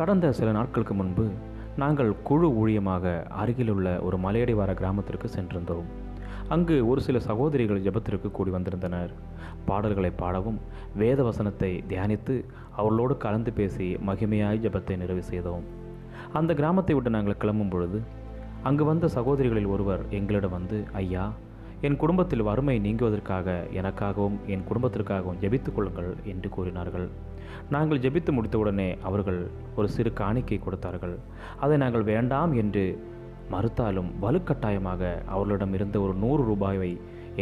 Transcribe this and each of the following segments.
கடந்த சில நாட்களுக்கு முன்பு நாங்கள் குழு ஊழியமாக அருகிலுள்ள ஒரு மலையடிவார கிராமத்திற்கு சென்றிருந்தோம். அங்கு ஒரு சில சகோதரிகள் ஜெபத்திற்கு கூடி வந்திருந்தனர். பாடல்களை பாடவும் வேத வசனத்தை தியானித்து அவர்களோடு கலந்து பேசி மகிமையாய் ஜெபத்தை நிறைவு செய்தோம். அந்த கிராமத்தை விட்டு நாங்கள் கிளம்பும் பொழுது அங்கு வந்த சகோதரிகளில் ஒருவர் எங்களிடம் வந்து ஐயா என் குடும்பத்தில் வறுமை நீங்குவதற்காக எனக்காகவும் என் குடும்பத்திற்காகவும் ஜெபித்துக் கொள்ளுங்கள் என்று கூறினார்கள். நாங்கள் ஜெபித்து முடித்தவுடனே அவர்கள் ஒரு சிறு காணிக்கை கொடுத்தார்கள். அதை நாங்கள் வேண்டாம் என்று மறுத்தாலும் வலுக்கட்டாயமாக அவர்களிடம் இருந்த ஒரு நூறு ரூபாயை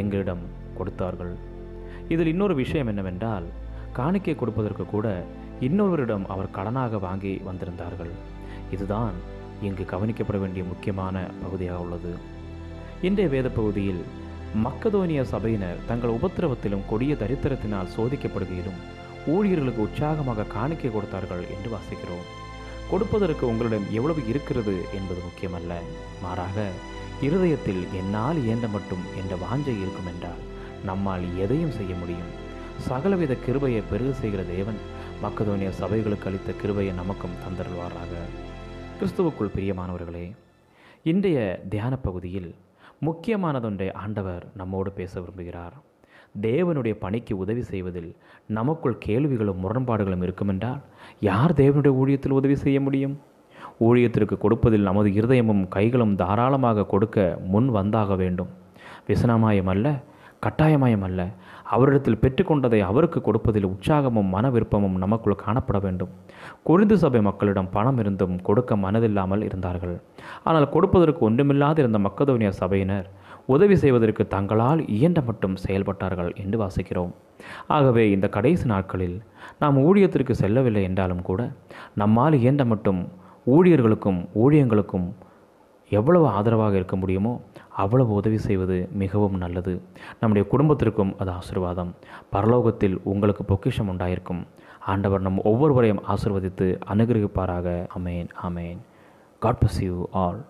எங்களிடம் கொடுத்தார்கள். இதில் இன்னொரு விஷயம் என்னவென்றால் காணிக்கை கொடுப்பதற்கு கூட இன்னொருவரிடம் அவர் கடனாக வாங்கி வந்திருந்தார்கள். இதுதான் இங்கு கவனிக்கப்பட வேண்டிய முக்கியமான பகுதியாக உள்ளது. இன்றைய வேத பகுதியில் மக்கதோனிய சபையினர் தங்கள் உபத்திரவத்திலும் கொடிய தரித்திரத்தினால் சோதிக்கப்படுகையிலும் ஊழியர்களுக்கு உற்சாகமாக காணிக்கை கொடுத்தார்கள் என்று வாசிக்கிறோம். கொடுப்பதற்கு உங்களிடம் எவ்வளவு இருக்கிறது என்பது முக்கியமல்ல. மாறாக இருதயத்தில் என்னால் இயன்ற மட்டும் என்ற வாஞ்சை இருக்கும் என்றால் நம்மால் எதையும் செய்ய முடியும். சகலவித கிருபையை பெருகு செய்கிற தேவன் மக்கதோனிய சபைகளுக்கு அளித்த கிருபையை நமக்கும் தந்தருள்வாராக. கிறிஸ்துவுக்குள் பிரியமானவர்களே இன்றைய தியான பகுதியில் முக்கியமானதொன்றை ஆண்டவர் நம்மோடு பேச விரும்புகிறார். தேவனுடைய பணிக்கு உதவி செய்வதில் நமக்குள் கேள்விகளும் முரண்பாடுகளும் இருக்குமென்றால் யார் தேவனுடைய ஊழியத்தில் உதவி செய்ய முடியும்? ஊழியத்திற்கு கொடுப்பதில் நமது இருதயமும் கைகளும் தாராளமாக கொடுக்க முன் வந்தாக வேண்டும். விசனமாயம் அல்ல கட்டாயமயம் அல்ல அவரிடத்தில் பெற்றுக்கொண்டதை அவருக்கு கொடுப்பதில் உற்சாகமும் மன விருப்பமும் நமக்குள் காணப்பட வேண்டும். குறிந்து சபை மக்களிடம் பணம் இருந்தும் கொடுக்க மனதில்லாமல் இருந்தார்கள். ஆனால் கொடுப்பதற்கு ஒன்றுமில்லாது இருந்த மக்கதோனிய சபையினர் உதவி செய்வதற்கு தங்களால் இயன்ற மட்டும் செயல்பட்டார்கள் என்று வாசிக்கிறோம். ஆகவே இந்த கடைசி நாட்களில் நாம் ஊழியத்திற்கு செல்லவில்லை என்றாலும் கூட நம்மால் இயன்ற மட்டும் ஊழியர்களுக்கும் ஊழியங்களுக்கும் எவ்வளவு ஆதரவாக இருக்க முடியுமோ அவ்வளவு உதவி செய்வது மிகவும் நல்லது. நம்முடைய குடும்பத்திற்கும் அது ஆசிர்வாதம். பரலோகத்தில் உங்களுக்கு பொக்கிஷம் உண்டாயிருக்கும். ஆண்டவர் நம் ஒவ்வொருவரையும் ஆசிர்வதித்து அனுகிரகிப்பாராக. Amen amen God you all